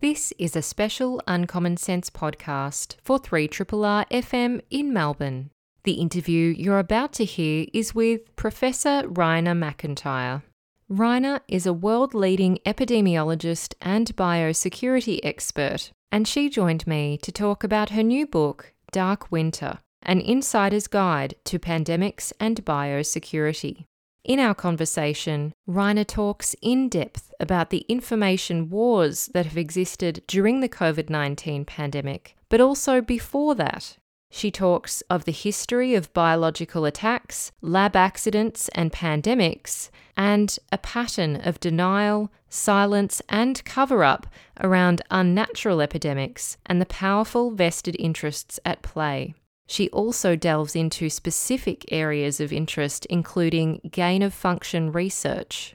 This is a special Uncommon Sense podcast for 3RRR FM in Melbourne. The interview you're about to hear is with Professor Raina MacIntyre. Raina is a world leading epidemiologist and biosecurity expert, and she joined me to talk about her new book, Dark Winter An Insider's Guide to Pandemics and Biosecurity. In our conversation, Raina talks in depth about the information wars that have existed during the COVID 19 pandemic, but also before that. She talks of the history of biological attacks, lab accidents, and pandemics, and a pattern of denial, silence, and cover up around unnatural epidemics and the powerful vested interests at play. She also delves into specific areas of interest, including gain of function research.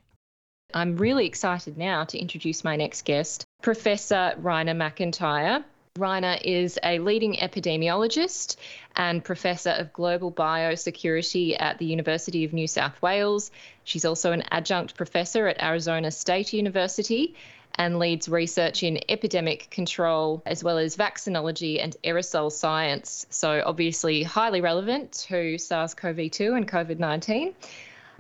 I'm really excited now to introduce my next guest, Professor Raina MacIntyre. Raina is a leading epidemiologist and professor of global biosecurity at the University of New South Wales. She's also an adjunct professor at Arizona State University and leads research in epidemic control as well as vaccinology and aerosol science. So, obviously, highly relevant to SARS CoV 2 and COVID 19.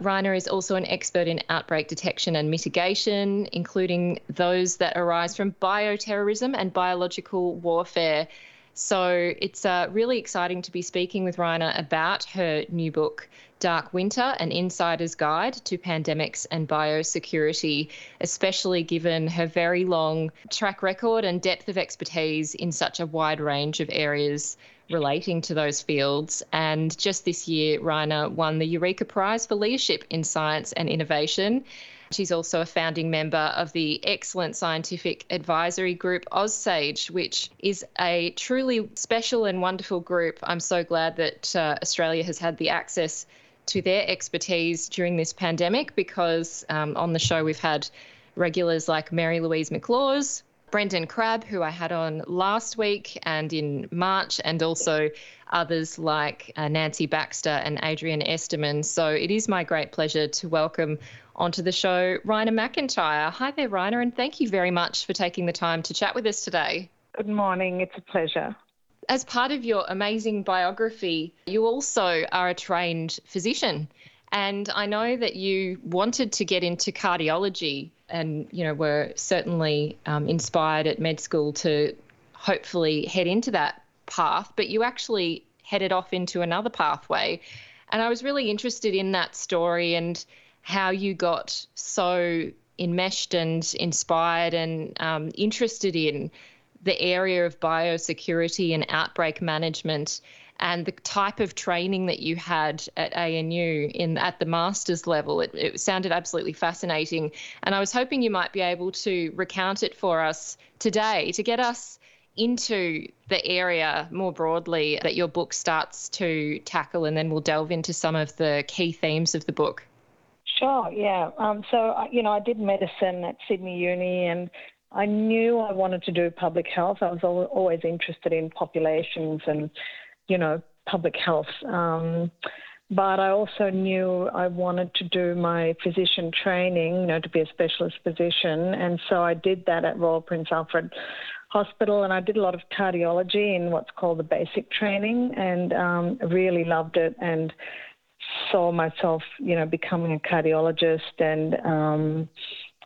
Raina is also an expert in outbreak detection and mitigation, including those that arise from bioterrorism and biological warfare. So it's uh, really exciting to be speaking with Raina about her new book, Dark Winter An Insider's Guide to Pandemics and Biosecurity, especially given her very long track record and depth of expertise in such a wide range of areas relating to those fields. And just this year, Raina won the Eureka Prize for Leadership in Science and Innovation. She's also a founding member of the excellent scientific advisory group OzSAGE, which is a truly special and wonderful group. I'm so glad that uh, Australia has had the access to their expertise during this pandemic because um, on the show we've had regulars like Mary Louise McLaws, Brendan Crabb, who I had on last week and in March, and also others like uh, Nancy Baxter and Adrian Esterman. So it is my great pleasure to welcome onto the show Raina MacIntyre. Hi there, Raina, and thank you very much for taking the time to chat with us today. Good morning. It's a pleasure. As part of your amazing biography, you also are a trained physician. And I know that you wanted to get into cardiology and, you know, were certainly um, inspired at med school to hopefully head into that path, but you actually headed off into another pathway. And I was really interested in that story and how you got so enmeshed and inspired and um, interested in the area of biosecurity and outbreak management and the type of training that you had at ANU in at the master's level. It, it, sounded absolutely fascinating, and I was hoping you might be able to recount it for us today to get us into the area more broadly that your book starts to tackle, and then we'll delve into some of the key themes of the book. Sure, yeah. Um, so, you know, I did medicine at Sydney Uni and I knew I wanted to do public health. I was always interested in populations and, you know, public health. Um, but I also knew I wanted to do my physician training, you know, to be a specialist physician. And so I did that at Royal Prince Alfred Hospital, and I did a lot of cardiology in what's called the basic training, and um, really loved it. And saw myself, you know, becoming a cardiologist and um,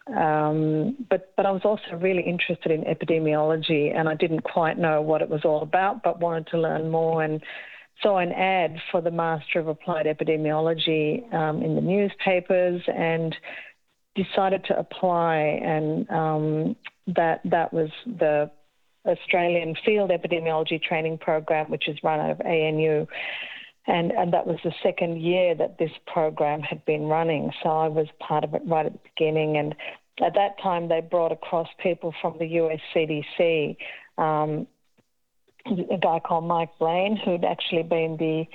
um, but but I was also really interested in epidemiology and I didn't quite know what it was all about, but wanted to learn more and saw an ad for the Master of Applied Epidemiology um, in the newspapers and decided to apply and um, that that was the Australian Field Epidemiology Training Program, which is run out of ANU. And, and that was the second year that this program had been running. So I was part of it right at the beginning. And at that time, they brought across people from the US CDC, um, a guy called Mike Lane, who'd actually been the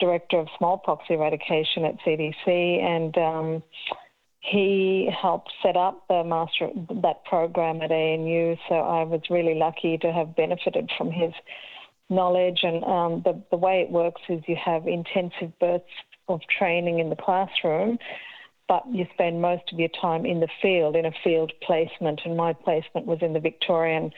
director of smallpox eradication at CDC. And um, he helped set up the master that program at ANU. So I was really lucky to have benefited from his knowledge. And um, the, the way it works is you have intensive bursts of training in the classroom. But you spend most of your time in the field, in a field placement, and my placement was in the Victorian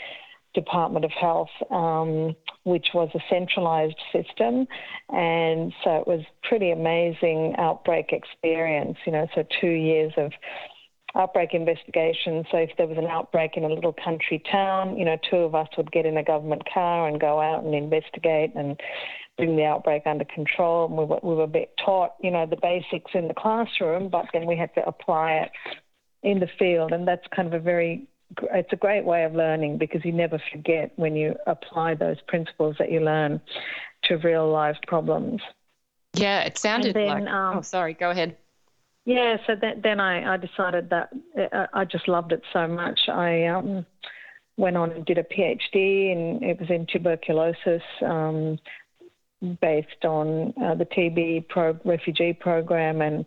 Department of Health, um, which was a centralised system, and so it was pretty amazing outbreak experience. You know, so two years of outbreak investigation. So if there was an outbreak in a little country town, you know, two of us would get in a government car and go out and investigate and bring the outbreak under control. And we were, we were bit taught, you know, the basics in the classroom, but then we had to apply it in the field. And that's kind of a very, it's a great way of learning because you never forget when you apply those principles that you learn to real life problems. Yeah, it sounded then, like. Um, oh, sorry. Go ahead. Yeah, so that, then I, I decided that uh, I just loved it so much. I um, went on and did a PhD, and it was in tuberculosis, um, based on uh, the TB pro- refugee program and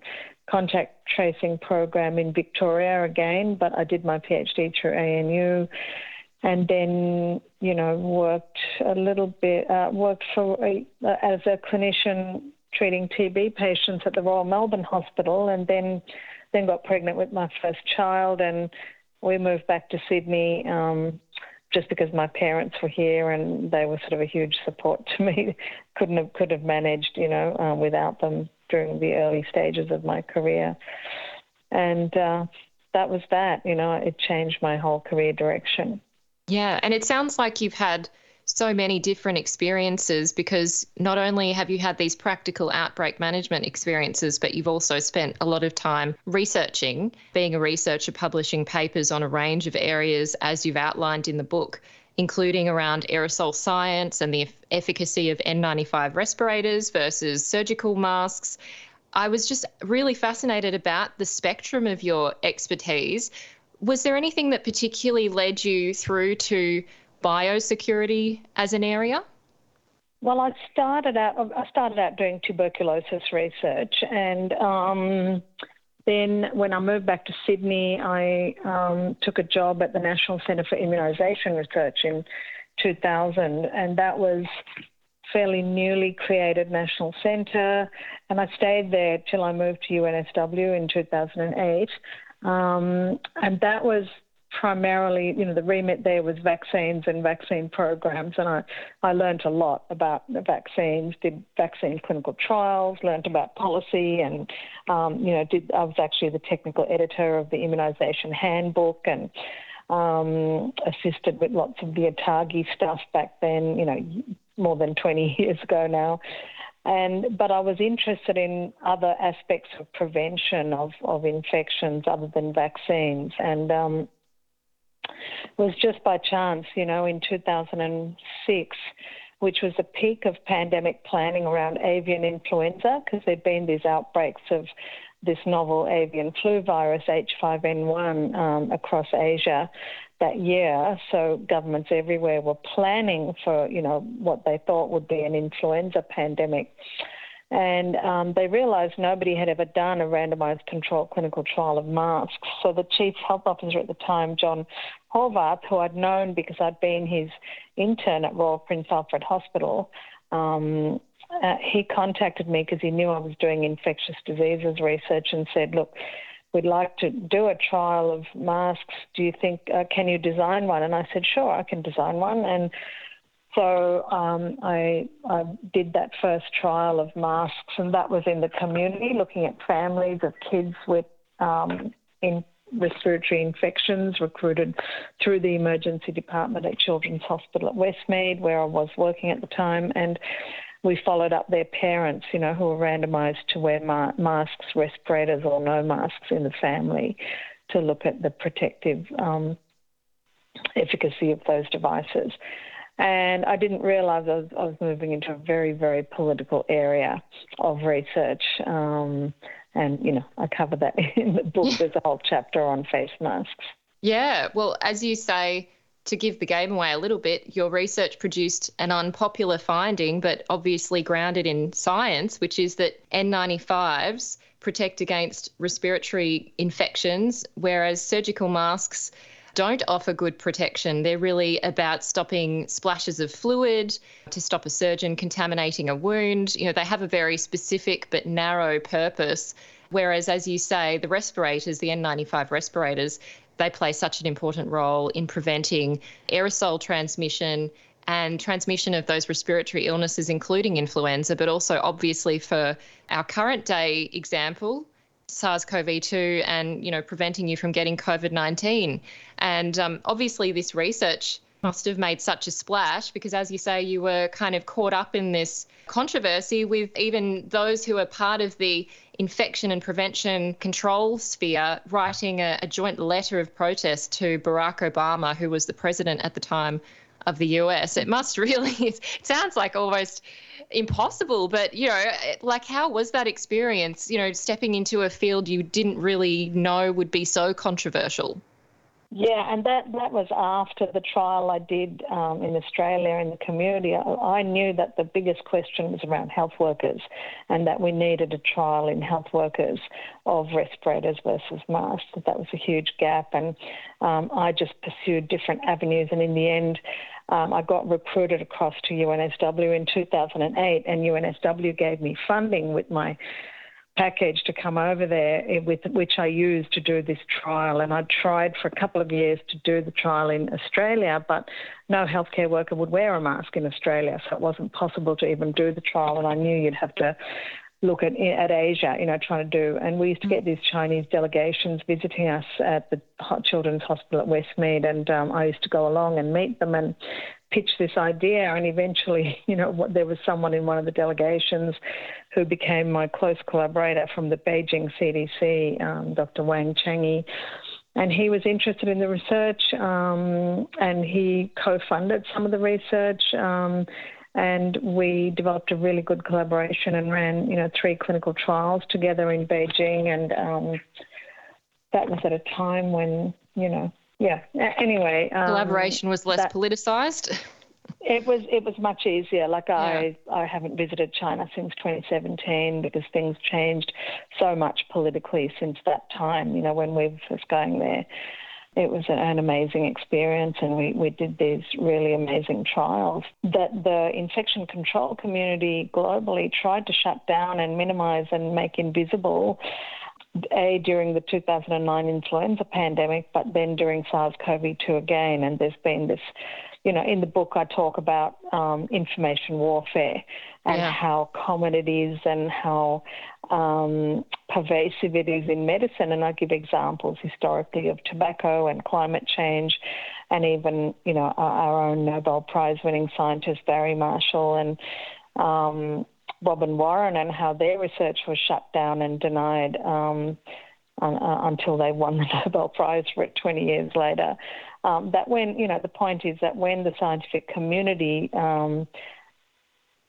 contact tracing program in Victoria again. But I did my PhD through ANU, and then you know worked a little bit, uh, worked for a, uh, as a clinician treating TB patients at the Royal Melbourne Hospital, and then then got pregnant with my first child, and we moved back to Sydney. Um, just because my parents were here and they were sort of a huge support to me, couldn't have could have managed, you know, uh, without them during the early stages of my career, and uh, that was that. You know, it changed my whole career direction. Yeah, and it sounds like you've had so many different experiences because not only have you had these practical outbreak management experiences, but you've also spent a lot of time researching, being a researcher, publishing papers on a range of areas as you've outlined in the book, including around aerosol science and the efficacy of N95 respirators versus surgical masks. I was just really fascinated about the spectrum of your expertise. Was there anything that particularly led you through to biosecurity as an area? Well, I started out. I started out doing tuberculosis research, and um, then when I moved back to Sydney, I um, took a job at the National Centre for Immunisation Research in 2000, and that was fairly newly created national centre, and I stayed there till I moved to UNSW in 2008. Um, and that was primarily, you know, the remit there was vaccines and vaccine programs, and I, I learned a lot about the vaccines, did vaccine clinical trials, learned about policy, and, um, you know, did I was actually the technical editor of the immunisation handbook and um, assisted with lots of the ATAGI stuff back then, you know, more than 20 years ago now. And but I was interested in other aspects of prevention of, of infections other than vaccines, and um, was just by chance, you know, in 2006, which was the peak of pandemic planning around avian influenza, because there'd been these outbreaks of this novel avian flu virus, H5N1, um, across Asia that year. So governments everywhere were planning for, you know, what they thought would be an influenza pandemic. And um, they realised nobody had ever done a randomised controlled clinical trial of masks. So the chief health officer at the time, John Horvath, who I'd known because I'd been his intern at Royal Prince Alfred Hospital, um, uh, he contacted me because he knew I was doing infectious diseases research and said, look, we'd like to do a trial of masks. Do you think, uh, can you design one? And I said, sure, I can design one. And so um, I, I, did that first trial of masks, and that was in the community, looking at families of kids with um, in respiratory infections, recruited through the emergency department at Children's Hospital at Westmead, where I was working at the time, and we followed up their parents, you know, who were randomised to wear ma- masks, respirators, or no masks in the family, to look at the protective um, efficacy of those devices. And I didn't realize I was, I was moving into a very, very political area of research. Um, and, you know, I cover that in the book. There's a whole chapter on face masks. Yeah. Well, as you say, to give the game away a little bit, your research produced an unpopular finding, but obviously grounded in science, which is that N95s protect against respiratory infections, whereas surgical masks don't offer good protection. They're really about stopping splashes of fluid to stop a surgeon contaminating a wound. You know, they have a very specific but narrow purpose Whereas, as you say, the respirators, the N95 respirators, they play such an important role in preventing aerosol transmission and transmission of those respiratory illnesses, including influenza, but also obviously for our current day example, SARS-CoV-2, and you know preventing you from getting COVID-19. And um, obviously, this research must have made such a splash because, as you say, you were kind of caught up in this controversy with even those who are part of the infection and prevention control sphere writing a, a joint letter of protest to Barack Obama, who was the president at the time of the US. It must really, it sounds like almost impossible, but you know, like how was that experience, you know, stepping into a field you didn't really know would be so controversial? Yeah, and that, that was after the trial I did um, in Australia in the community. I, I, knew that the biggest question was around health workers and that we needed a trial in health workers of respirators versus masks. That was a huge gap, and um, I just pursued different avenues. And in the end, um, I got recruited across to UNSW in 2008, and UNSW gave me funding with my package to come over there, eh, with which I used to do this trial. And I tried for a couple of years to do the trial in Australia, but no healthcare worker would wear a mask in Australia, so it wasn't possible to even do the trial. And I knew you'd have to look at at Asia, you know, trying to do. And we used to get these Chinese delegations visiting us at the Children's Hospital at Westmead, and um, I used to go along and meet them and pitch this idea. And eventually, you know, what, there was someone in one of the delegations who became my close collaborator from the Beijing CDC, um, Dr. Wang Quanyi. And he was interested in the research, um, and he co-funded some of the research. Um, and we developed a really good collaboration and ran, you know, three clinical trials together in Beijing. And um, that was at a time when, you know, yeah. Anyway, um, collaboration was less that, politicized. It was it was much easier. Like yeah. I I haven't visited China since 2017 because things changed so much politically since that time. You know when we was going there it was an amazing experience and we, we did these really amazing trials that the infection control community globally tried to shut down and minimize and make invisible a during the 2009 influenza pandemic but then during SARS-CoV-2 again and there's been this you know in the book I talk about um, information warfare and yeah. how common it is and how um, pervasive it is in medicine. And I give examples historically of tobacco and climate change, and even you know our, our own Nobel Prize winning scientist Barry Marshall and um, Robin Warren, and how their research was shut down and denied. Um, uh, until they won the Nobel Prize for it 20 years later. Um, that when, you know, the point is that when the scientific community um,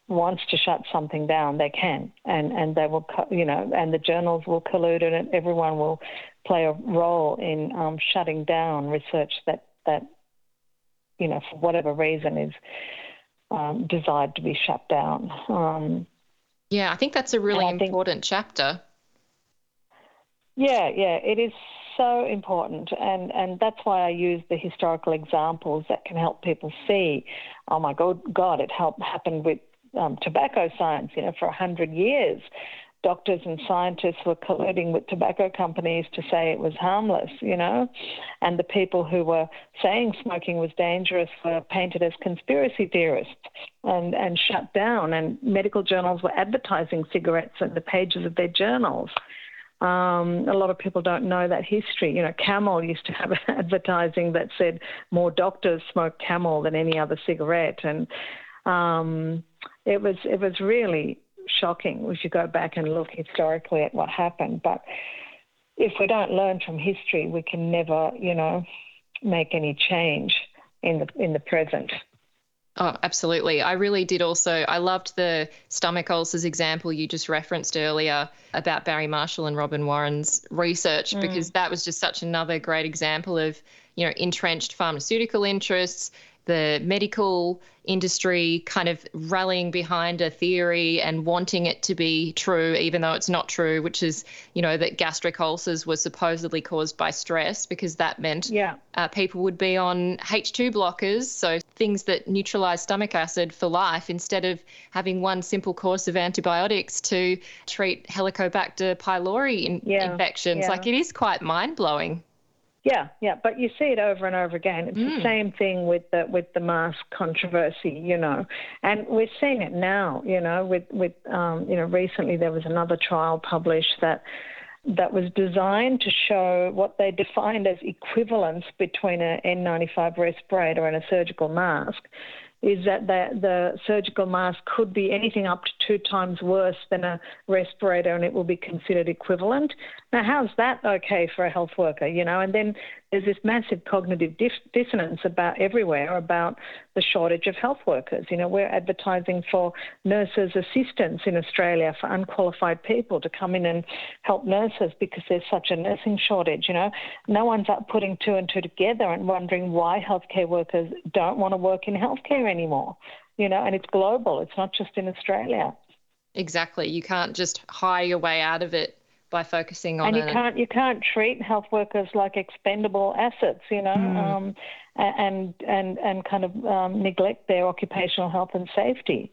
wants to shut something down, they can, and and they will, you know, and the journals will collude, and everyone will play a role in um, shutting down research that that, you know, for whatever reason is um, desired to be shut down. Um, yeah, I think that's a really important think, chapter. Yeah, yeah, it is so important, and and that's why I use the historical examples that can help people see. Oh my God, God, it helped happened with um, tobacco science. You know, for a hundred years, doctors and scientists were colluding with tobacco companies to say it was harmless. You know, and the people who were saying smoking was dangerous were painted as conspiracy theorists and and shut down. And medical journals were advertising cigarettes in the pages of their journals. Um, a lot of people don't know that history. You know, Camel used to have advertising that said more doctors smoke Camel than any other cigarette, and um, it was it was really shocking if you go back and look historically at what happened. But if we don't learn from history, we can never, you know, make any change in the in the present. Oh, absolutely. I really did also. I loved the stomach ulcers example you just referenced earlier about Barry Marshall and Robin Warren's research, mm. because that was just such another great example of, you know, entrenched pharmaceutical interests the medical industry kind of rallying behind a theory and wanting it to be true, even though it's not true, which is, you know, that gastric ulcers were supposedly caused by stress because that meant yeah. uh, people would be on H2 blockers, so things that neutralize stomach acid for life, instead of having one simple course of antibiotics to treat Helicobacter pylori in- yeah. infections. Yeah. Like it is quite mind blowing. Yeah, yeah, but you see it over and over again. It's mm. the same thing with the with the mask controversy, you know, and we're seeing it now. You know, with with um, you know, recently there was another trial published that that was designed to show what they defined as equivalence between an N95 respirator and a surgical mask is that the, the surgical mask could be anything up to two times worse than a respirator and it will be considered equivalent. Now, how's that okay for a health worker, you know? And then there's this massive cognitive dissonance about everywhere about the shortage of health workers. You know, we're advertising for nurses' assistants in Australia for unqualified people to come in and help nurses because there's such a nursing shortage. You know, no one's up putting two and two together and wondering why healthcare workers don't want to work in healthcare anymore. You know, and it's global. It's not just in Australia. Exactly. You can't just hire your way out of it by focusing on and you can't you can't treat health workers like expendable assets you know mm. um, and and and kind of um, neglect their occupational health and safety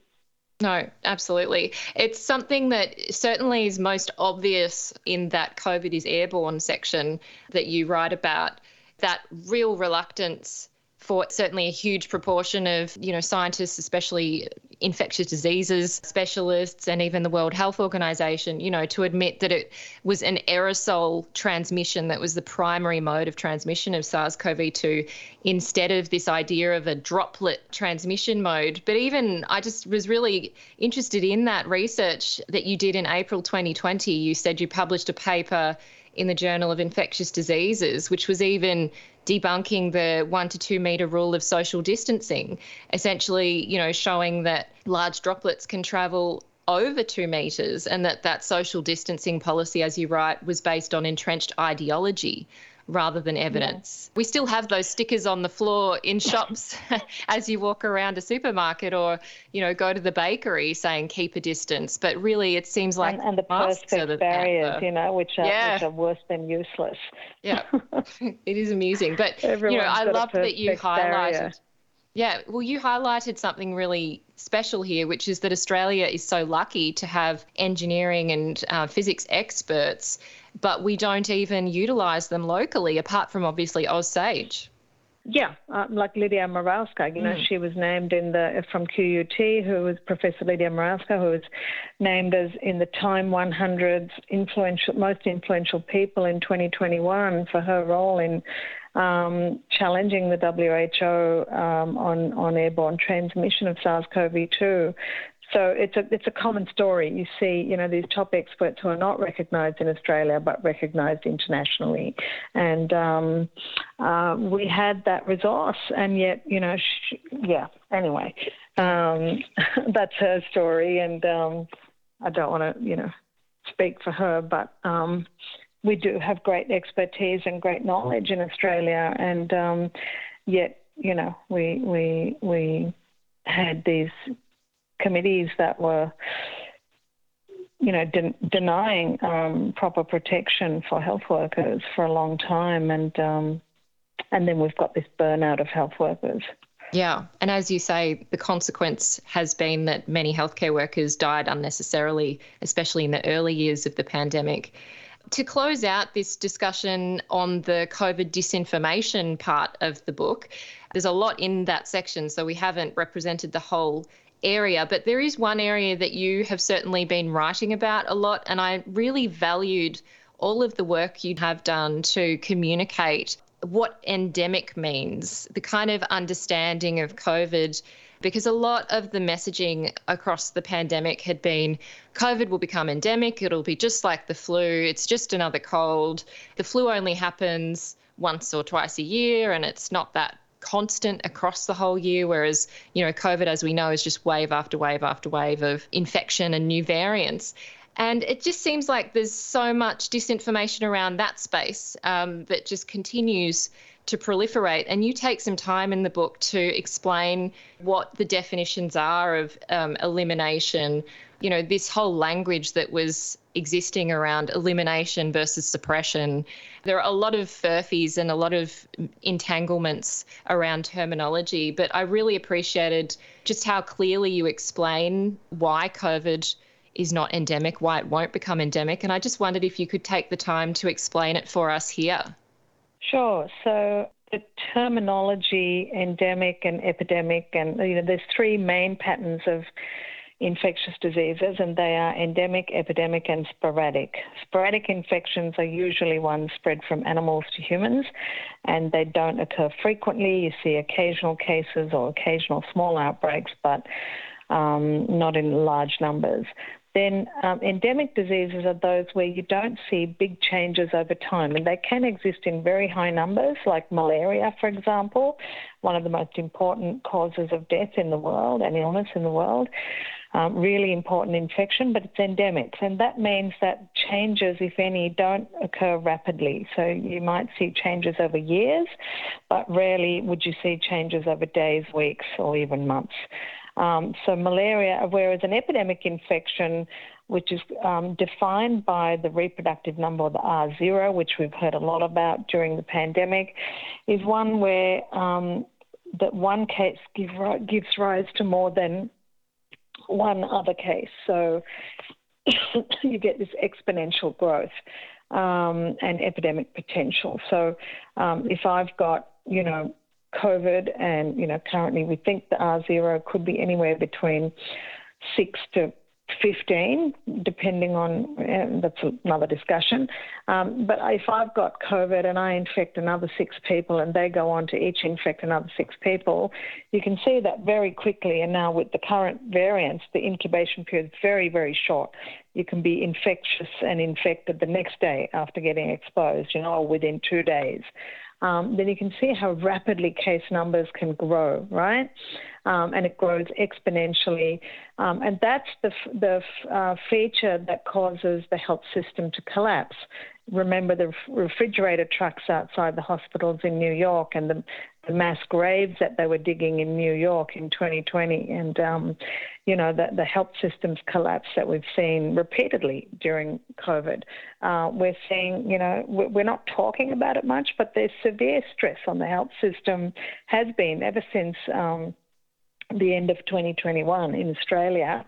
no, absolutely. It's something that certainly is most obvious in that COVID is airborne section that you write about. That real reluctance for certainly a huge proportion of you know scientists especially infectious diseases specialists and even the World Health Organization you know to admit that it was an aerosol transmission that was the primary mode of transmission of SARS-CoV-2 instead of this idea of a droplet transmission mode. But even I just was really interested in that research that you did in April 2020 you said you published a paper in the Journal of Infectious Diseases, which was even debunking the one to two meter rule of social distancing, essentially, you know, showing that large droplets can travel over two metres and that that social distancing policy, as you write, was based on entrenched ideology rather than evidence. Yeah. We still have those stickers on the floor in shops as you walk around a supermarket or, you know, go to the bakery saying keep a distance. But really, it seems like and, and the Perspex barriers, you know, which are, yeah. which are worse than useless. yeah, it is amusing. But you know, I love that you highlighted. Barrier. Yeah, well, you highlighted something really special here, which is that Australia is so lucky to have engineering and uh, physics experts but we don't even utilise them locally, apart from obviously OzSAGE. Yeah, uh, like Lydia Morawska, you know, mm. she was named in the from QUT, who was Professor Lydia Morawska, who was named as in the Time 100 influential, most influential people in 2021 for her role in um, challenging the WHO um, on on airborne transmission of SARS-CoV-2. So it's a it's a common story. You see, you know, these top experts who are not recognised in Australia but recognised internationally, and um, uh, we had that resource, and yet, you know, sh- yeah. Anyway, um, that's her story, and um, I don't want to, you know, speak for her, but um, we do have great expertise and great knowledge in Australia, and um, yet, you know, we we we had these committees that were you know, de- denying um, proper protection for health workers for a long time, and um, and then we've got this burnout of health workers. Yeah, and as you say, the consequence has been that many healthcare workers died unnecessarily, especially in the early years of the pandemic. To close out this discussion on the COVID disinformation part of the book, there's a lot in that section, so we haven't represented the whole area, but there is one area that you have certainly been writing about a lot, and I really valued all of the work you have done to communicate what endemic means, the kind of understanding of COVID, because a lot of the messaging across the pandemic had been COVID will become endemic, it'll be just like the flu, it's just another cold. The flu only happens once or twice a year, and it's not that constant across the whole year, whereas, you know, COVID, as we know, is just wave after wave after wave of infection and new variants. And it just seems like there's so much disinformation around that space um, that just continues to proliferate. And you take some time in the book to explain what the definitions are of um, elimination. You know, this whole language that was existing around elimination versus suppression. There are a lot of furphies and a lot of entanglements around terminology, but I really appreciated just how clearly you explain why COVID is not endemic, why it won't become endemic. And I just wondered if you could take the time to explain it for us here. Sure. So the terminology endemic and epidemic, and you know, there's three main patterns of infectious diseases, and they are endemic, epidemic, and sporadic. Sporadic infections are usually ones spread from animals to humans, and they don't occur frequently. You see occasional cases or occasional small outbreaks, but um, not in large numbers. Then um, endemic diseases are those where you don't see big changes over time, and they can exist in very high numbers, like malaria, for example, one of the most important causes of death in the world and illness in the world. Um, really important infection, but it's endemic, and that means that changes, if any, don't occur rapidly. So you might see changes over years, but rarely would you see changes over days, weeks, or even months. Um, so malaria, whereas an epidemic infection, which is um, defined by the reproductive number, the R0, which we've heard a lot about during the pandemic, is one where um, that one case give, gives rise to more than one other case. So you get this exponential growth um, and epidemic potential. So um, if I've got, you know, COVID, and you know currently we think the R0 could be anywhere between six to 15, depending on, and that's another discussion. Um, but if I've got COVID and I infect another six people and they go on to each infect another six people, you can see that very quickly. And now with the current variants, the incubation period is very, very short. You can be infectious and infected the next day after getting exposed, you know, or within two days um, then you can see how rapidly case numbers can grow, right? Um, and it grows exponentially. Um, and that's the, the uh, feature that causes the health system to collapse remember the refrigerator trucks outside the hospitals in New York and the, the mass graves that they were digging in New York in 2020, and um, you know the, the health systems collapse that we've seen repeatedly during COVID. Uh, we're seeing, you know, we're not talking about it much, but there's severe stress on the health system has been ever since um, the end of 2021 in Australia.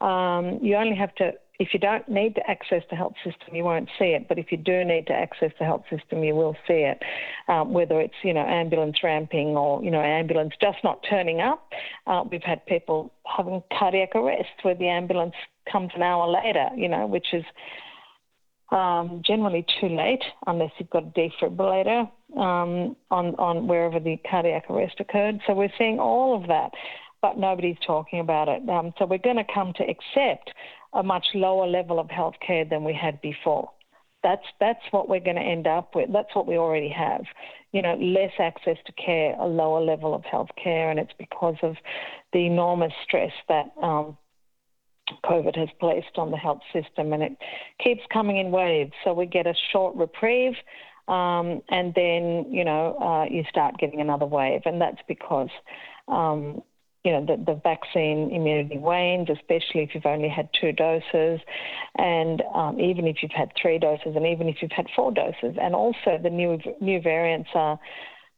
Um, you only have to if you don't need to access the health system, you won't see it. But if you do need to access the health system, you will see it. Um, whether it's you know ambulance ramping or you know ambulance just not turning up. Uh, we've had people having cardiac arrest where the ambulance comes an hour later. You know, which is um, generally too late unless you've got a defibrillator um, on on wherever the cardiac arrest occurred. So we're seeing all of that but nobody's talking about it. Um, so we're going to come to accept a much lower level of healthcare than we had before. That's that's what we're going to end up with. That's what we already have. You know, less access to care, a lower level of healthcare, and it's because of the enormous stress that um, COVID has placed on the health system, and it keeps coming in waves. So we get a short reprieve, um, and then you know uh, you start getting another wave, and that's because um, you know, the, the vaccine immunity wanes, especially if you've only had two doses, and um, even if you've had three doses, and even if you've had four doses. And also, the new new variants are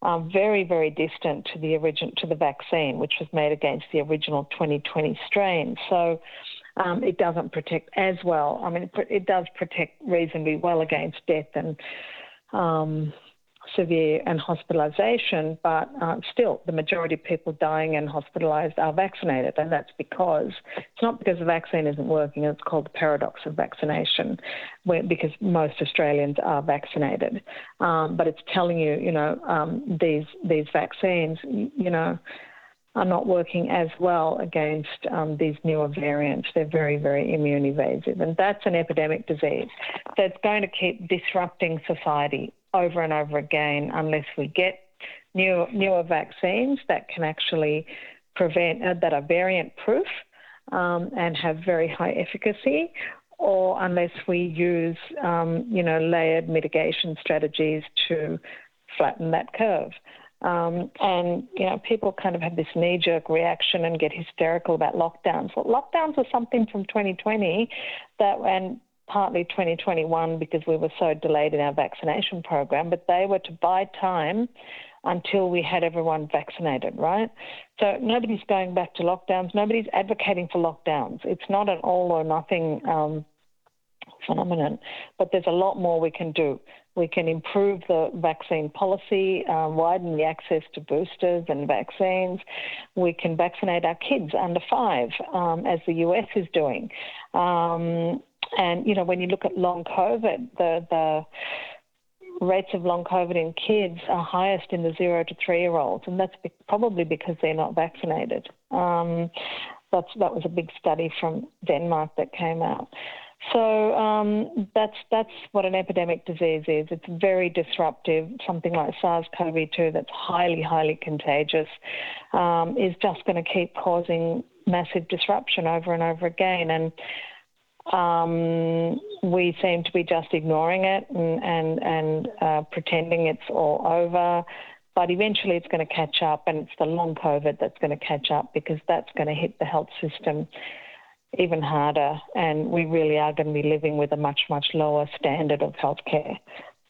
um, very, very distant to the origin to the vaccine, which was made against the original 2020 strain. So. Um, it doesn't protect as well. I mean, it, it, does protect reasonably well against death and um, severe and hospitalisation, but uh, still the majority of people dying and hospitalised are vaccinated, and that's because it's not because the vaccine isn't working. It's called the paradox of vaccination, where, because most Australians are vaccinated, um, but it's telling you, you know, um, these these vaccines, you know. Are not working as well against um, these newer variants. They're very, very immune evasive. And that's an epidemic disease that's going to keep disrupting society over and over again unless we get new, newer vaccines that can actually prevent, uh, that are variant proof um, and have very high efficacy, or unless we use, um, you know, layered mitigation strategies to flatten that curve. Um, and you know, people kind of have this knee-jerk reaction and get hysterical about lockdowns. Well, lockdowns are something from 2020 that, and partly 2021 because we were so delayed in our vaccination program, but they were to buy time until we had everyone vaccinated, right? So nobody's going back to lockdowns. Nobody's advocating for lockdowns. It's not an all or nothing um, phenomenon, but there's a lot more we can do. We can improve the vaccine policy, um, widen the access to boosters and vaccines. We can vaccinate our kids under five, um, as the US is doing. Um, and you know, when you look at long COVID, the the rates of long COVID in kids are highest in the zero to three year olds, and that's probably because they're not vaccinated. Um, that's that was a big study from Denmark that came out. So um, that's that's what an epidemic disease is. It's very disruptive. Something like SARS-CoV-2 that's highly highly contagious um, is just going to keep causing massive disruption over and over again. And um, we seem to be just ignoring it and and, and uh, pretending it's all over. But eventually, it's going to catch up, and it's the long COVID that's going to catch up because that's going to hit the health system even harder. And we really are going to be living with a much much lower standard of healthcare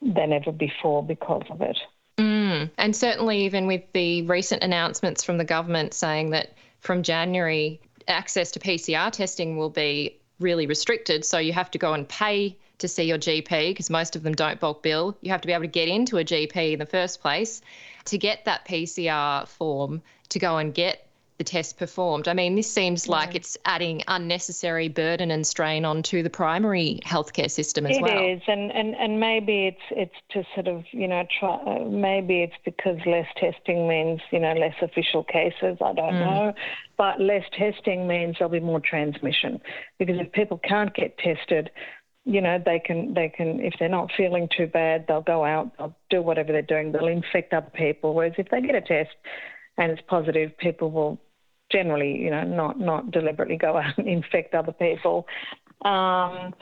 than ever before because of it. Mm. And certainly, even with the recent announcements from the government saying that from January, access to PCR testing will be really restricted. So you have to go and pay to see your GP because most of them don't bulk bill. You have to be able to get into a GP in the first place to get that PCR form to go and get the test performed. I mean, this seems yeah. like it's adding unnecessary burden and strain onto the primary healthcare system as it well. It is, and, and and maybe it's it's to sort of you know try. Uh, maybe it's because less testing means you know less official cases. I don't mm. know, but less testing means there'll be more transmission because if people can't get tested, you know they can they can if they're not feeling too bad they'll go out they'll do whatever they're doing they'll infect other people whereas if they get a test and it's positive people will generally you know not not deliberately go out and infect other people um,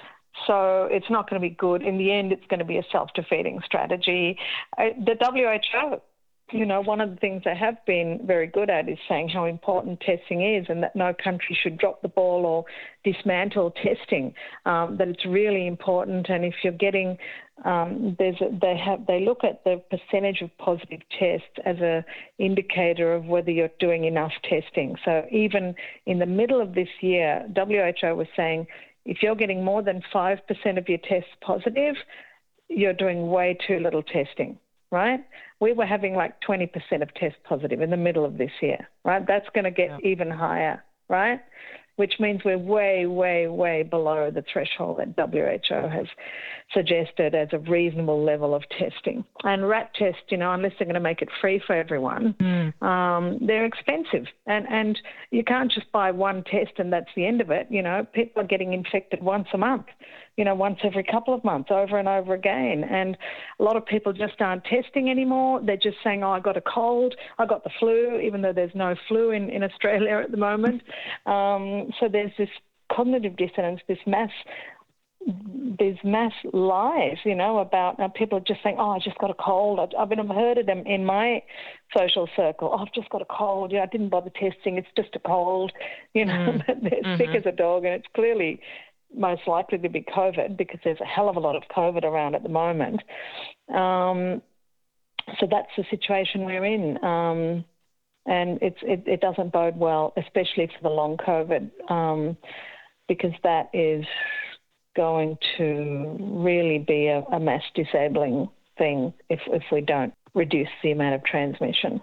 so it's not going to be good. In the end, it's going to be a self-defeating strategy. Uh, the WHO you know, one of the things they have been very good at is saying how important testing is and that no country should drop the ball or dismantle testing, um, that it's really important. And if you're getting, um, there's a, they have they look at the percentage of positive tests as a indicator of whether you're doing enough testing. So even in the middle of this year, WHO was saying if you're getting more than 5% of your tests positive, you're doing way too little testing right? We were having like 20% of tests positive in the middle of this year, right? That's going to get yeah. even higher, right? Which means we're way, way, way below the threshold that WHO has suggested as a reasonable level of testing. And rat tests, you know, unless they're going to make it free for everyone, mm. um, they're expensive. And, and you can't just buy one test and that's the end of it. You know, people are getting infected once a month you know, once every couple of months over and over again. And a lot of people just aren't testing anymore. They're just saying, oh, I got a cold, I got the flu, even though there's no flu in, in Australia at the moment. Um, so there's this cognitive dissonance, this mass there's mass lies, you know, about uh, people just saying, "Oh, I just got a cold." I've, I've, been, I've heard of them in my social circle. Oh, I've just got a cold. Yeah, I didn't bother testing. It's just a cold. You know, mm. they're mm-hmm. sick as a dog, and it's clearly most likely to be COVID because there's a hell of a lot of COVID around at the moment. Um, so that's the situation we're in. Um, and it, it, doesn't bode well, especially for the long COVID, um, because that is going to really be a, a mass disabling thing if, if we don't reduce the amount of transmission.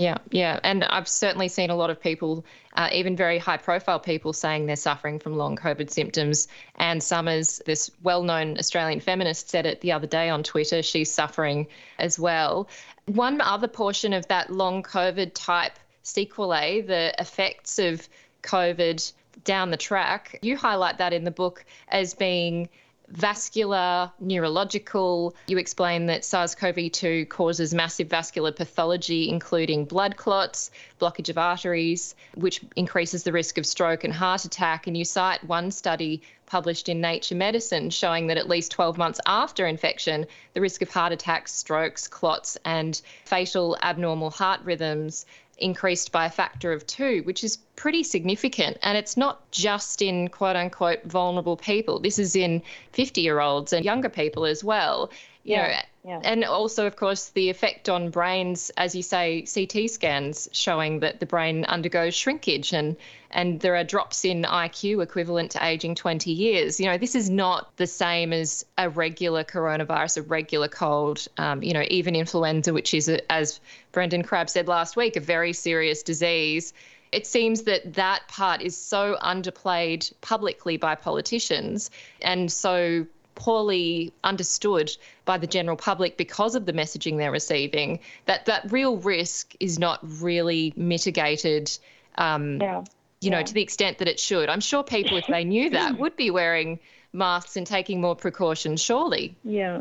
Yeah, yeah. And I've certainly seen a lot of people, uh, even very high profile people, saying they're suffering from long COVID symptoms. Anne Summers, this well known Australian feminist, said it the other day on Twitter. She's suffering as well. One other portion of that long COVID type sequelae, the effects of COVID down the track, you highlight that in the book as being vascular, neurological. You explain that SARS CoV 2 causes massive vascular pathology, including blood clots, blockage of arteries, which increases the risk of stroke and heart attack. And you cite one study published in Nature Medicine showing that at least 12 months after infection, the risk of heart attacks, strokes, clots, and fatal abnormal heart rhythms increased by a factor of two, which is pretty significant. And it's not just in quote unquote vulnerable people, this is in 50 year olds and younger people as well. You yeah. know, yeah. And also, of course, the effect on brains, as you say, CT scans showing that the brain undergoes shrinkage and and there are drops in IQ equivalent to aging 20 years. You know, this is not the same as a regular coronavirus, a regular cold, um, you know, even influenza, which is, a, as Brendan Crabb said last week, a very serious disease. It seems that that part is so underplayed publicly by politicians and so poorly understood by the general public because of the messaging they're receiving that that real risk is not really mitigated um, yeah. you know yeah. to the extent that it should i'm sure people if they knew that would be wearing masks and taking more precautions surely yeah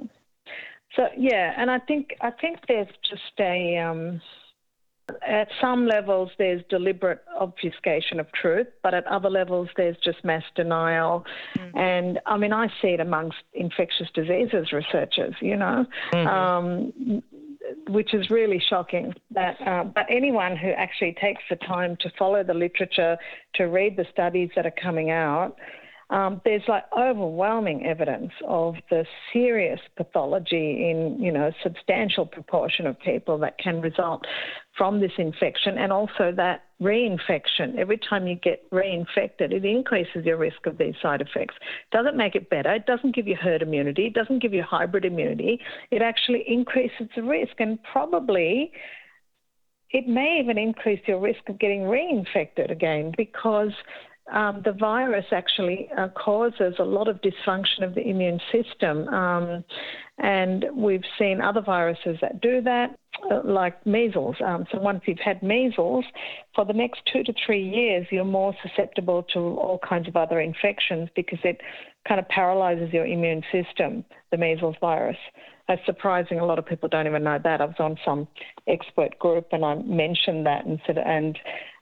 so yeah and i think i think there's just a um, at some levels, there's deliberate obfuscation of truth, but at other levels, there's just mass denial. Mm-hmm. And I mean, I see it amongst infectious diseases researchers, you know, mm-hmm. um, which is really shocking. That, uh, but anyone who actually takes the time to follow the literature, to read the studies that are coming out, um, there's like overwhelming evidence of the serious pathology in you know a substantial proportion of people that can result from this infection and also that reinfection. Every time you get reinfected, it increases your risk of these side effects. Doesn't make it better. It doesn't give you herd immunity. It doesn't give you hybrid immunity. It actually increases the risk and probably it may even increase your risk of getting reinfected again because um, the virus actually uh, causes a lot of dysfunction of the immune system. Um, and we've seen other viruses that do that, uh, like measles. Um, so once you've had measles, for the next two to three years, you're more susceptible to all kinds of other infections because it kind of paralyzes your immune system, the measles virus. It's surprising. A lot of people don't even know that. I was on some expert group and I mentioned that and said, and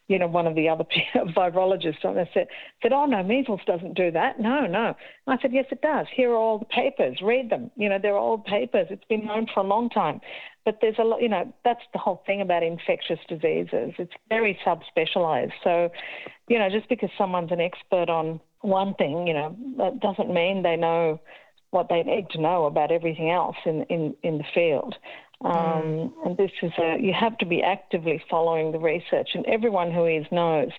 you know, one of the other virologists there said, said, oh, no, measles doesn't do that. No, no. I said, yes, it does. Here are all the papers. Read them. You know, they're old papers. It's been known for a long time. But there's a lot, you know, that's the whole thing about infectious diseases. It's very subspecialized. So, you know, just because someone's an expert on one thing, you know, that doesn't mean they know what they need to know about everything else in, in, in the field. Um, mm. and this is a, you have to be actively following the research, and everyone who is knows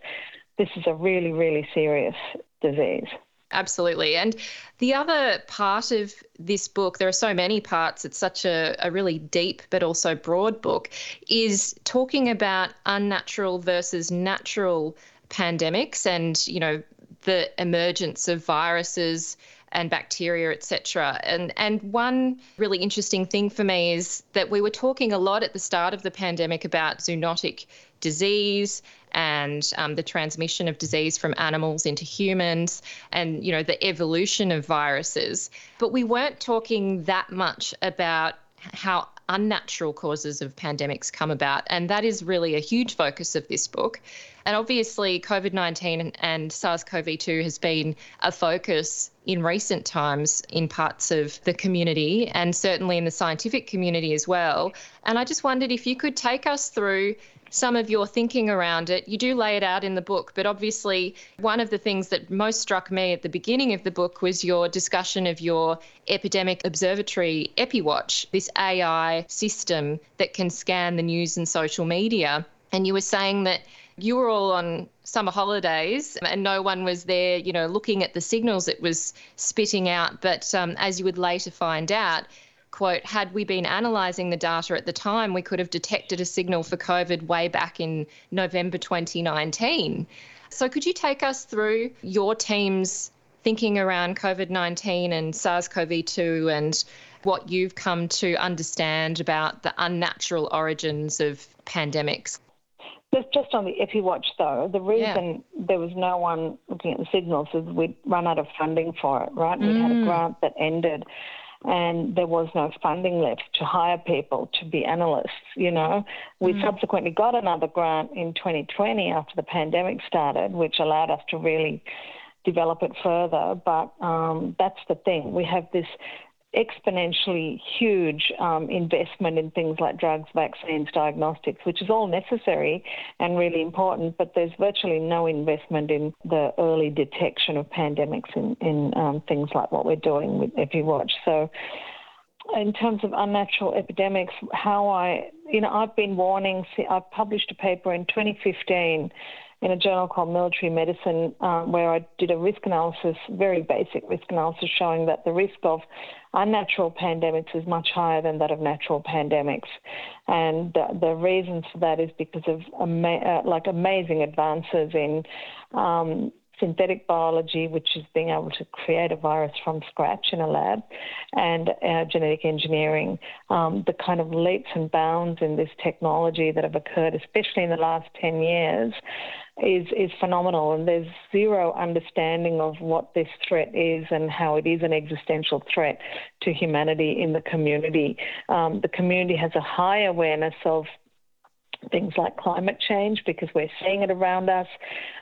this is a really, really serious disease. Absolutely. And the other part of this book, there are so many parts, it's such a, a really deep but also broad book, is talking about unnatural versus natural pandemics and, you know, the emergence of viruses and bacteria, etc. And and one really interesting thing for me is that we were talking a lot at the start of the pandemic about zoonotic disease and um, the transmission of disease from animals into humans and you know the evolution of viruses but we weren't talking that much about how unnatural causes of pandemics come about. And that is really a huge focus of this book. And obviously, COVID 19 and SARS CoV 2 has been a focus in recent times in parts of the community and certainly in the scientific community as well. And I just wondered if you could take us through some of your thinking around it. You do lay it out in the book, but obviously, one of the things that most struck me at the beginning of the book was your discussion of your epidemic observatory EpiWatch, this AI system that can scan the news and social media. And you were saying that you were all on summer holidays and no one was there, you know, looking at the signals it was spitting out. But um, as you would later find out, quote, had we been analysing the data at the time, we could have detected a signal for COVID way back in November 2019. So, could you take us through your team's thinking around COVID 19 and SARS CoV 2 and what you've come to understand about the unnatural origins of pandemics? just on the EpiWatch though, the reason yeah. there was no one looking at the signals is we'd run out of funding for it, right? Mm. We had a grant that ended and there was no funding left to hire people to be analysts, you know. We mm. subsequently got another grant in 2020 after the pandemic started, which allowed us to really develop it further. But um, that's the thing. We have this exponentially huge um, investment in things like drugs, vaccines, diagnostics, which is all necessary and really important, but there's virtually no investment in the early detection of pandemics in, in um, things like what we're doing with EpiWatch. So, in terms of unnatural epidemics, how I, you know, I've been warning, I published a paper in 2015 in a journal called Military Medicine, um, where I did a risk analysis, very basic risk analysis, showing that the risk of unnatural pandemics is much higher than that of natural pandemics. And uh, the reasons for that is because of ama- uh, like amazing advances in um, synthetic biology, which is being able to create a virus from scratch in a lab, and uh, genetic engineering. Um, the kind of leaps and bounds in this technology that have occurred, especially in the last 10 years, is is phenomenal, and there's zero understanding of what this threat is and how it is an existential threat to humanity in the community. Um, the community has a high awareness of things like climate change because we're seeing it around us,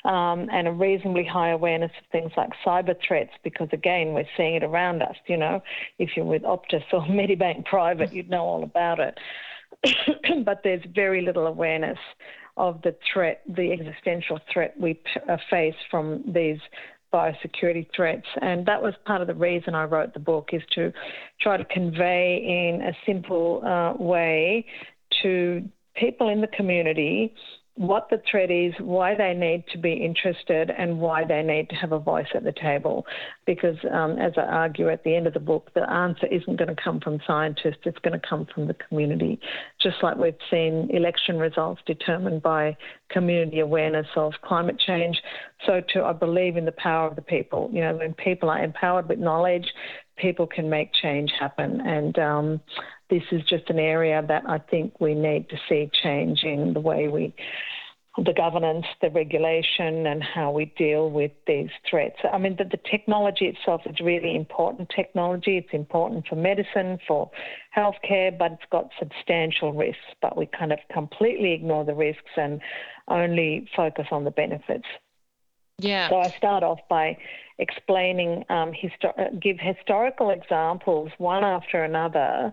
um, and a reasonably high awareness of things like cyber threats because again we're seeing it around us. You know, if you're with Optus or Medibank Private, you'd know all about it. but there's very little awareness of the threat, the existential threat we uh, face from these biosecurity threats. And that was part of the reason I wrote the book is to try to convey in a simple uh, way to people in the community what the threat is, why they need to be interested, and why they need to have a voice at the table. Because, um, as I argue at the end of the book, the answer isn't going to come from scientists, it's going to come from the community. Just like we've seen election results determined by community awareness of climate change, so too I believe in the power of the people. You know, when people are empowered with knowledge, people can make change happen. And um, this is just an area that I think we need to see change in the way we, the governance, the regulation, and how we deal with these threats. I mean, the, the technology itself is really important technology. It's important for medicine, for healthcare, but it's got substantial risks. But we kind of completely ignore the risks and only focus on the benefits. Yeah. So I start off by explaining, um, histor- give historical examples one after another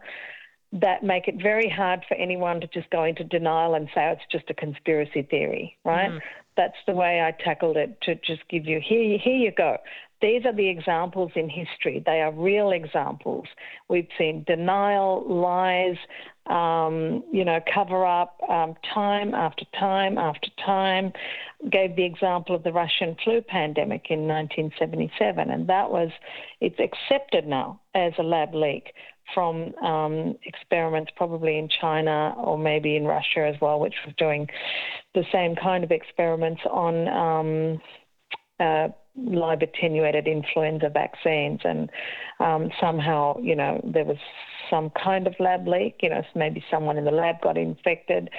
that make it very hard for anyone to just go into denial and say it's just a conspiracy theory, right? Mm. That's the way I tackled it to just give you here, here you go. These are the examples in history. They are real examples. We've seen denial, lies, um, you know, cover up um, time after time after time. Gave the example of the Russian flu pandemic in 1977, and that was, it's accepted now as a lab leak from um, experiments probably in China or maybe in Russia as well, which was doing the same kind of experiments on um, uh, live attenuated influenza vaccines. And um, somehow, you know, there was some kind of lab leak. You know, maybe someone in the lab got infected,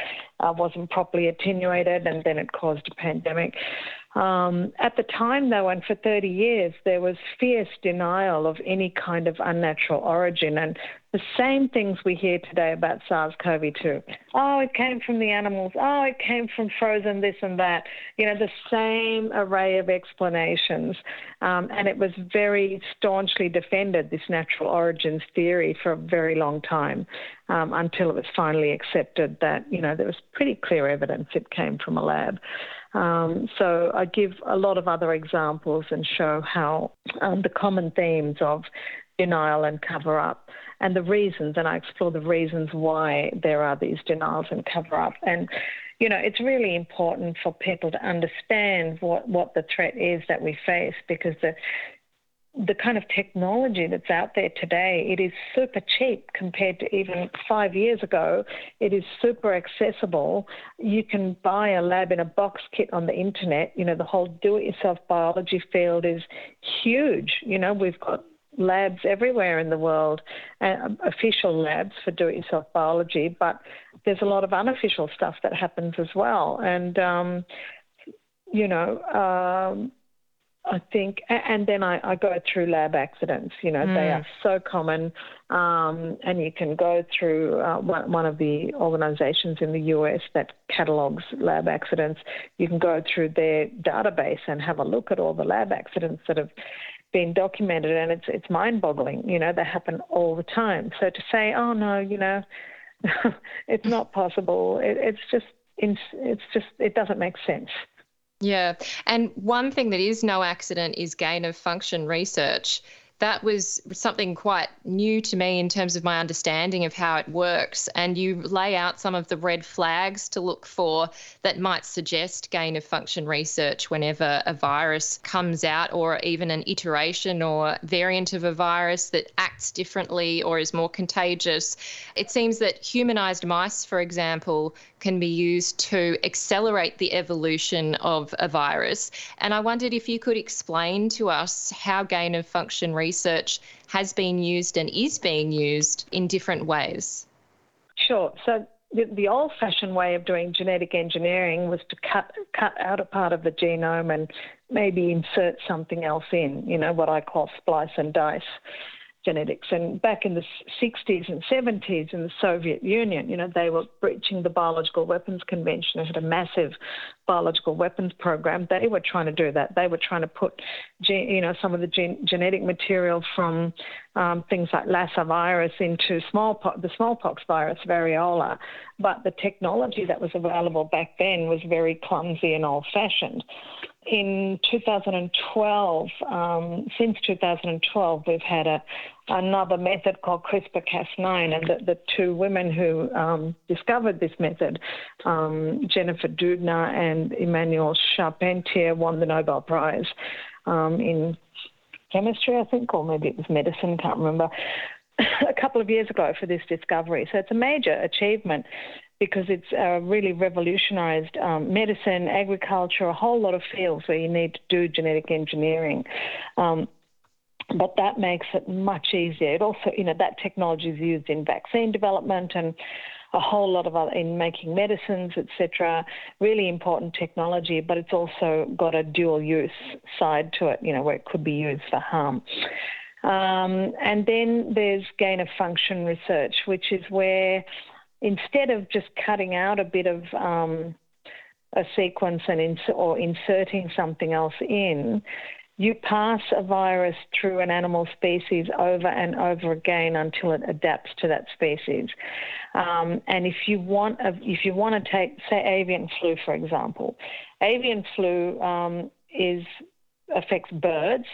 uh, wasn't properly attenuated, and then it caused a pandemic. Um, at the time, though, and for 30 years, there was fierce denial of any kind of unnatural origin. And the same things we hear today about SARS CoV 2. Oh, it came from the animals. Oh, it came from frozen this and that. You know, the same array of explanations. Um, and it was very staunchly defended, this natural origins theory, for a very long time um, until it was finally accepted that, you know, there was pretty clear evidence it came from a lab. Um, so I give a lot of other examples and show how um, the common themes of denial and cover up and the reasons, and I explore the reasons why there are these denials and cover up. And you know, it's really important for people to understand what, what the threat is that we face because the the kind of technology that's out there today, it is super cheap compared to even five years ago. It is super accessible. You can buy a lab in a box kit on the internet. You know, the whole do it yourself biology field is huge. You know, we've got labs everywhere in the world, uh, official labs for do-it-yourself biology, but there's a lot of unofficial stuff that happens as well. And um, you know, um, I think, and then I, I, go through lab accidents. You know, mm. they are so common, um, and you can go through uh, one, one, of the organisations in the US that catalogues lab accidents. You can go through their database and have a look at all the lab accidents that have been documented, and it's it's mind-boggling. You know, they happen all the time. So to say, oh no, you know, it's not possible. It, it's just it's just it doesn't make sense. Yeah. And one thing that is no accident is gain of function research that was something quite new to me in terms of my understanding of how it works. And you lay out some of the red flags to look for that might suggest gain of function research whenever a virus comes out, or even an iteration or variant of a virus that acts differently or is more contagious. It seems that humanized mice, for example, can be used to accelerate the evolution of a virus. And I wondered if you could explain to us how gain of function research has been used and is being used in different ways. Sure. So the, the old-fashioned way of doing genetic engineering was to cut cut out a part of the genome and maybe insert something else in. You know what I call splice and dice genetics. And back in the 60s and 70s in the Soviet Union, you know, they were breaching the Biological Weapons Convention. It had a massive biological weapons program. They were trying to do that. They were trying to put, you know, some of the gen- genetic material from um, things like Lassa virus into smallpox, the smallpox virus, variola. But the technology that was available back then was very clumsy and old-fashioned in 2012, um, since 2012, we've had a, another method called CRISPR-Cas9, and the, the two women who um, discovered this method, um, Jennifer Doudna and Emmanuelle Charpentier, won the Nobel Prize um, in chemistry, I think, or maybe it was medicine, can't remember. a couple of years ago for this discovery. So it's a major achievement because it's uh, really revolutionized um, medicine, agriculture, a whole lot of fields where you need to do genetic engineering. Um, but that makes it much easier. It also, you know, that technology is used in vaccine development and a whole lot of other in making medicines, etc. Really important technology, but it's also got a dual use side to it, you know, where it could be used for harm. Um, and then there's gain of function research, which is where instead of just cutting out a bit of um, a sequence and ins- or inserting something else in, you pass a virus through an animal species over and over again until it adapts to that species. Um, and if you want, a, if you want to take, say, avian flu, for example, avian flu um, is affects birds.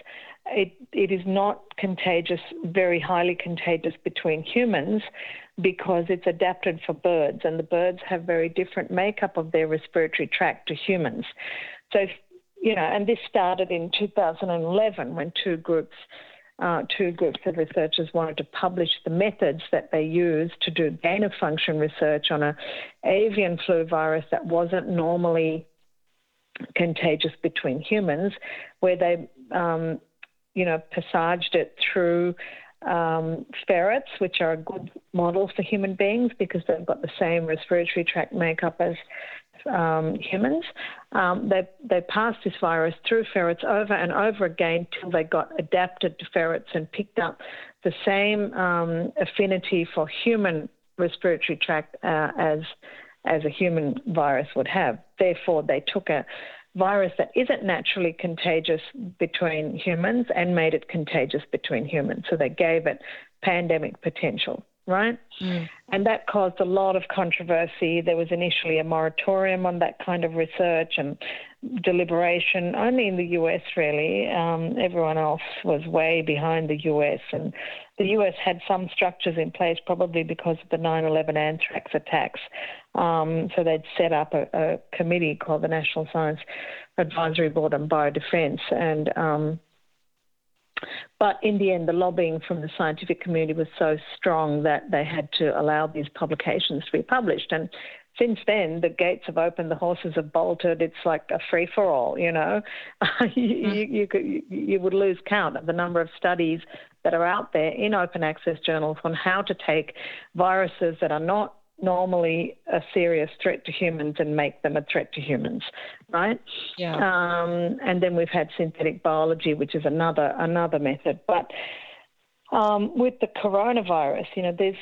It, it is not contagious, very highly contagious between humans, because it's adapted for birds, and the birds have very different makeup of their respiratory tract to humans. So, you know, and this started in 2011 when two groups. Uh, two groups of researchers wanted to publish the methods that they used to do gain of function research on a avian flu virus that wasn't normally contagious between humans, where they, um, you know, passaged it through um, ferrets, which are a good models for human beings because they've got the same respiratory tract makeup as um, humans. Um, they, they passed this virus through ferrets over and over again till they got adapted to ferrets and picked up the same um, affinity for human respiratory tract uh, as as a human virus would have. Therefore, they took a virus that isn't naturally contagious between humans and made it contagious between humans. So they gave it pandemic potential, right? Mm. And that caused a lot of controversy. There was initially a moratorium on that kind of research and deliberation, only in the US, really. Um, everyone else was way behind the US. And the US had some structures in place, probably because of the 9 11 anthrax attacks. Um, so they'd set up a, a, committee called the National Science Advisory Board on Biodefense. And um, but in the end, the lobbying from the scientific community was so strong that they had to allow these publications to be published. And since then, the gates have opened, the horses have bolted. It's like a free for all, you know. you, mm. you, you, could, you would lose count of the number of studies that are out there in open access journals on how to take viruses that are not normally a serious threat to humans and make them a threat to humans, right? Yeah. Um, and then we've had synthetic biology, which is another another method. But um, with the coronavirus, you know, there's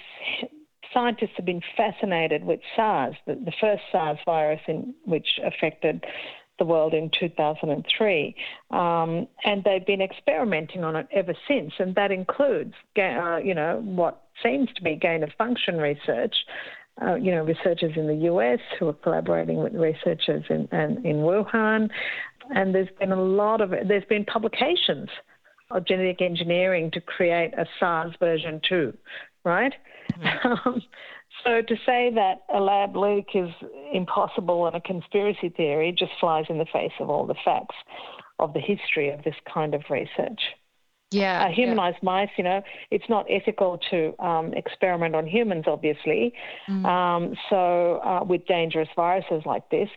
scientists have been fascinated with SARS, the, the first SARS virus in which affected the world in 2003. Um, and they've been experimenting on it ever since, and that includes, uh, you know, what seems to be gain of function research, uh, you know, researchers in the US who are collaborating with researchers in, in, in Wuhan. And there's been a lot of, there's been publications of genetic engineering to create a SARS version 2, right? Mm-hmm. Um, so to say that a lab leak is impossible and a conspiracy theory just flies in the face of all the facts of the history of this kind of research. Yeah. Uh, humanized yeah. mice, you know, it's not ethical to um, experiment on humans, obviously. Mm. Um, so, uh, with dangerous viruses like this.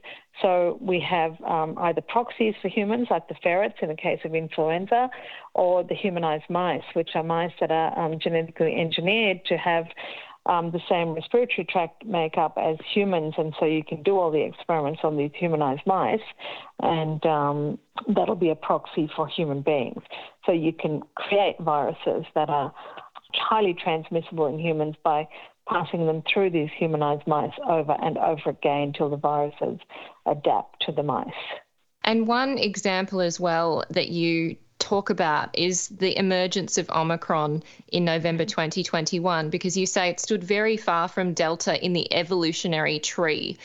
So, we have um, either proxies for humans, like the ferrets in the case of influenza, or the humanized mice, which are mice that are um, genetically engineered to have um, the same respiratory tract makeup as humans, and so you can do all the experiments on these humanized mice, and um, that'll be a proxy for human beings. So you can create viruses that are highly transmissible in humans by passing them through these humanized mice over and over again until the viruses adapt to the mice. And one example as well that you talk about is the emergence of Omicron in November 2021, because you say it stood very far from Delta in the evolutionary tree.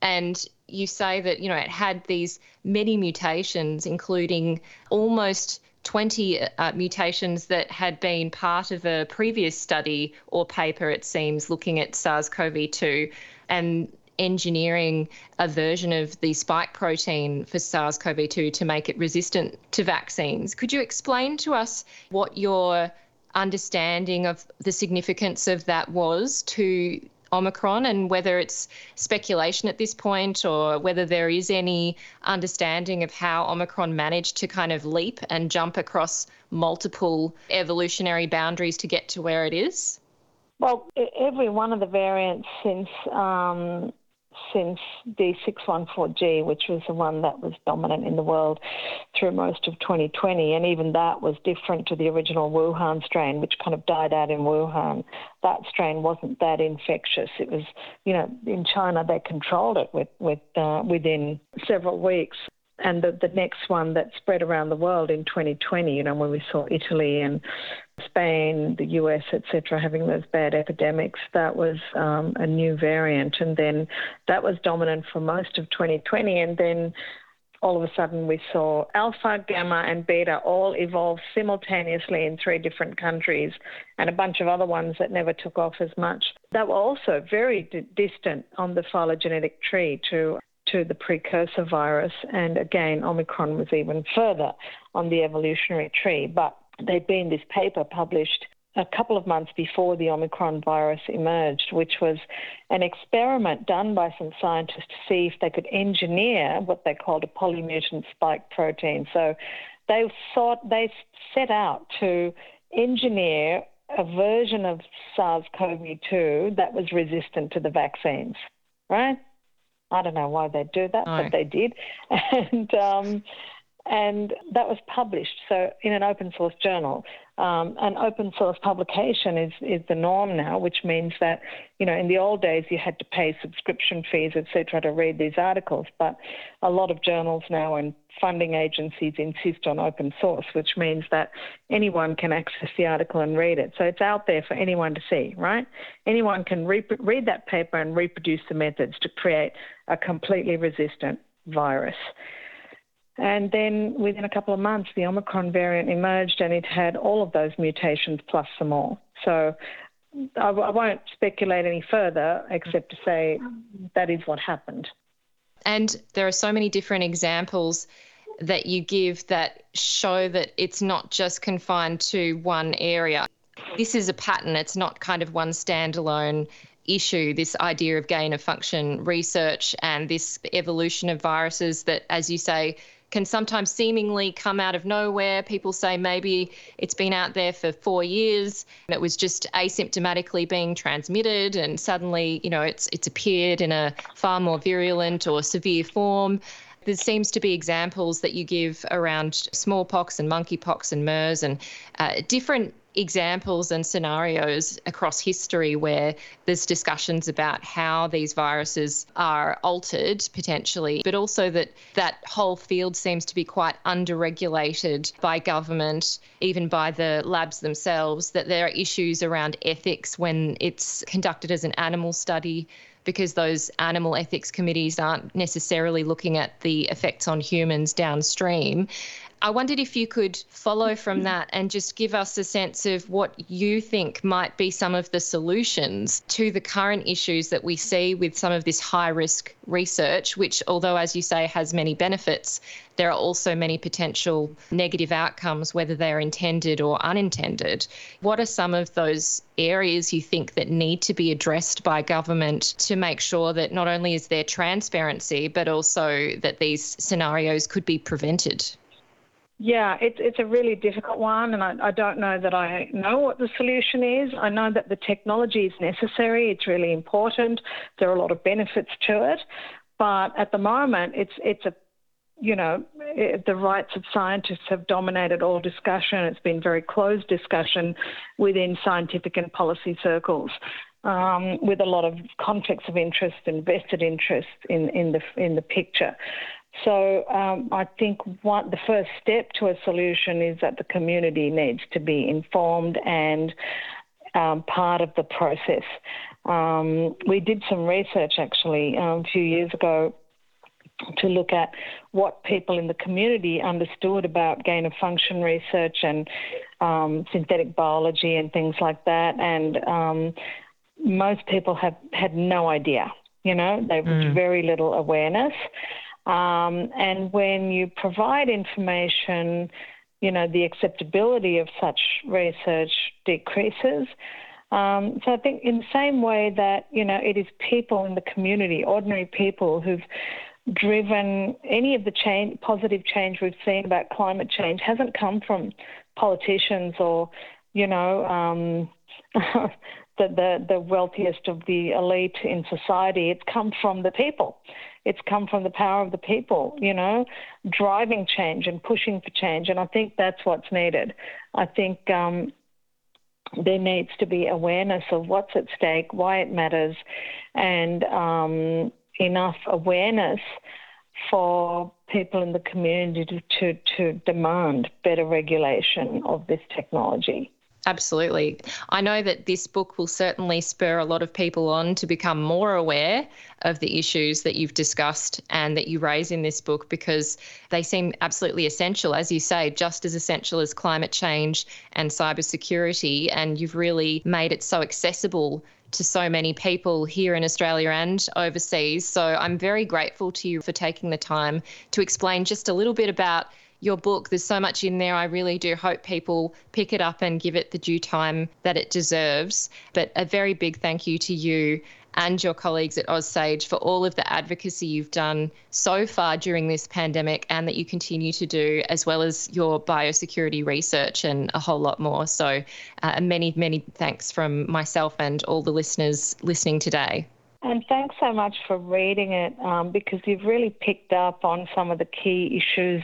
And you say that, you know, it had these many mutations, including almost 20 uh, mutations that had been part of a previous study or paper, it seems, looking at SARS CoV 2. And engineering a version of the spike protein for SARS CoV 2 to make it resistant to vaccines. Could you explain to us what your understanding of the significance of that was to Omicron and whether it's speculation at this point or whether there is any understanding of how Omicron managed to kind of leap and jump across multiple evolutionary boundaries to get to where it is? Well, every one of the variants since um, since D614G, which was the one that was dominant in the world through most of 2020. And even that was different to the original Wuhan strain, which kind of died out in Wuhan. That strain wasn't that infectious. It was, you know, in China they controlled it with, with uh, within several weeks and the, the next one that spread around the world in 2020, you know, when we saw Italy and Spain, the US, etc., having those bad epidemics, that was um, a new variant. And then that was dominant for most of 2020. And then all of a sudden we saw alpha, gamma, and beta all evolve simultaneously in three different countries, and a bunch of other ones that never took off as much. That were also very d- distant on the phylogenetic tree to to the precursor virus, and again, Omicron was even further on the evolutionary tree. But there'd been this paper published a couple of months before the Omicron virus emerged, which was an experiment done by some scientists to see if they could engineer what they called a polymutant spike protein. So they thought they set out to engineer a version of SARS-CoV-2 that was resistant to the vaccines, right? I don't know why they do that, no. but they did. And um, and that was published so in an open source journal. Um, an open source publication is, is the norm now, which means that you know in the old days you had to pay subscription fees, etc., to read these articles. But a lot of journals now and funding agencies insist on open source, which means that anyone can access the article and read it. So it's out there for anyone to see, right? Anyone can re- read that paper and reproduce the methods to create a completely resistant virus. And then within a couple of months, the Omicron variant emerged and it had all of those mutations plus some more. So I, I won't speculate any further except to say that is what happened. And there are so many different examples that you give that show that it's not just confined to one area. This is a pattern, it's not kind of one standalone issue this idea of gain of function research and this evolution of viruses that, as you say, can sometimes seemingly come out of nowhere. People say maybe it's been out there for four years and it was just asymptomatically being transmitted, and suddenly, you know, it's it's appeared in a far more virulent or severe form. There seems to be examples that you give around smallpox and monkeypox and MERS and uh, different examples and scenarios across history where there's discussions about how these viruses are altered potentially, but also that that whole field seems to be quite underregulated by government, even by the labs themselves, that there are issues around ethics when it's conducted as an animal study because those animal ethics committees aren't necessarily looking at the effects on humans downstream. I wondered if you could follow from mm-hmm. that and just give us a sense of what you think might be some of the solutions to the current issues that we see with some of this high risk research, which, although, as you say, has many benefits, there are also many potential negative outcomes, whether they're intended or unintended. What are some of those areas you think that need to be addressed by government to make sure that not only is there transparency, but also that these scenarios could be prevented? Yeah, it's it's a really difficult one, and I, I don't know that I know what the solution is. I know that the technology is necessary; it's really important. There are a lot of benefits to it, but at the moment, it's it's a you know, it, the rights of scientists have dominated all discussion. It's been very closed discussion within scientific and policy circles. Um, with a lot of conflicts of interest and vested interest in, in the in the picture. So um, I think one, the first step to a solution is that the community needs to be informed and um, part of the process. Um, we did some research actually um, a few years ago to look at what people in the community understood about gain of function research and um, synthetic biology and things like that. And um, most people have had no idea. You know, there was mm. very little awareness. Um, and when you provide information, you know, the acceptability of such research decreases. Um, so I think in the same way that, you know, it is people in the community, ordinary people who've driven any of the change, positive change we've seen about climate change hasn't come from politicians or, you know, um, the, the, the wealthiest of the elite in society. It's come from the people. It's come from the power of the people, you know, driving change and pushing for change. And I think that's what's needed. I think um, there needs to be awareness of what's at stake, why it matters, and um, enough awareness for people in the community to, to, to demand better regulation of this technology. Absolutely. I know that this book will certainly spur a lot of people on to become more aware of the issues that you've discussed and that you raise in this book because they seem absolutely essential, as you say, just as essential as climate change and cybersecurity. And you've really made it so accessible to so many people here in Australia and overseas. So I'm very grateful to you for taking the time to explain just a little bit about your book. There's so much in there. I really do hope people pick it up and give it the due time that it deserves. But a very big thank you to you and your colleagues at AusSage for all of the advocacy you've done so far during this pandemic and that you continue to do, as well as your biosecurity research and a whole lot more. So, uh, many, many thanks from myself and all the listeners listening today. And thanks so much for reading it um, because you've really picked up on some of the key issues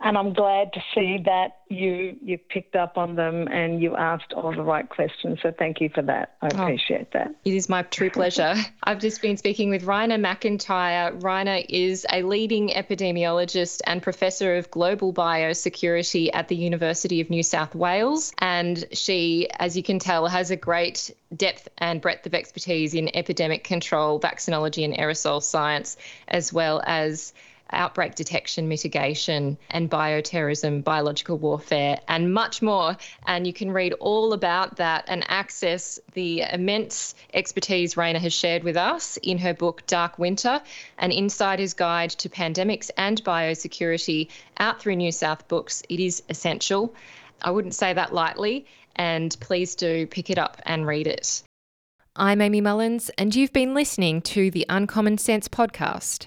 and I'm glad to see that you you picked up on them and you asked all the right questions. So thank you for that. I oh, appreciate that. It is my true pleasure. I've just been speaking with Raina McIntyre. Raina is a leading epidemiologist and professor of global biosecurity at the University of New South Wales, and she, as you can tell, has a great depth and breadth of expertise in epidemic control, vaccinology, and aerosol science, as well as outbreak detection, mitigation, and bioterrorism, biological warfare, and much more. And you can read all about that and access the immense expertise Raina has shared with us in her book Dark Winter An Insider's Guide to Pandemics and Biosecurity out through New South Books. It is essential. I wouldn't say that lightly, and please do pick it up and read it. I'm Amy Mullins, and you've been listening to the Uncommon Sense podcast.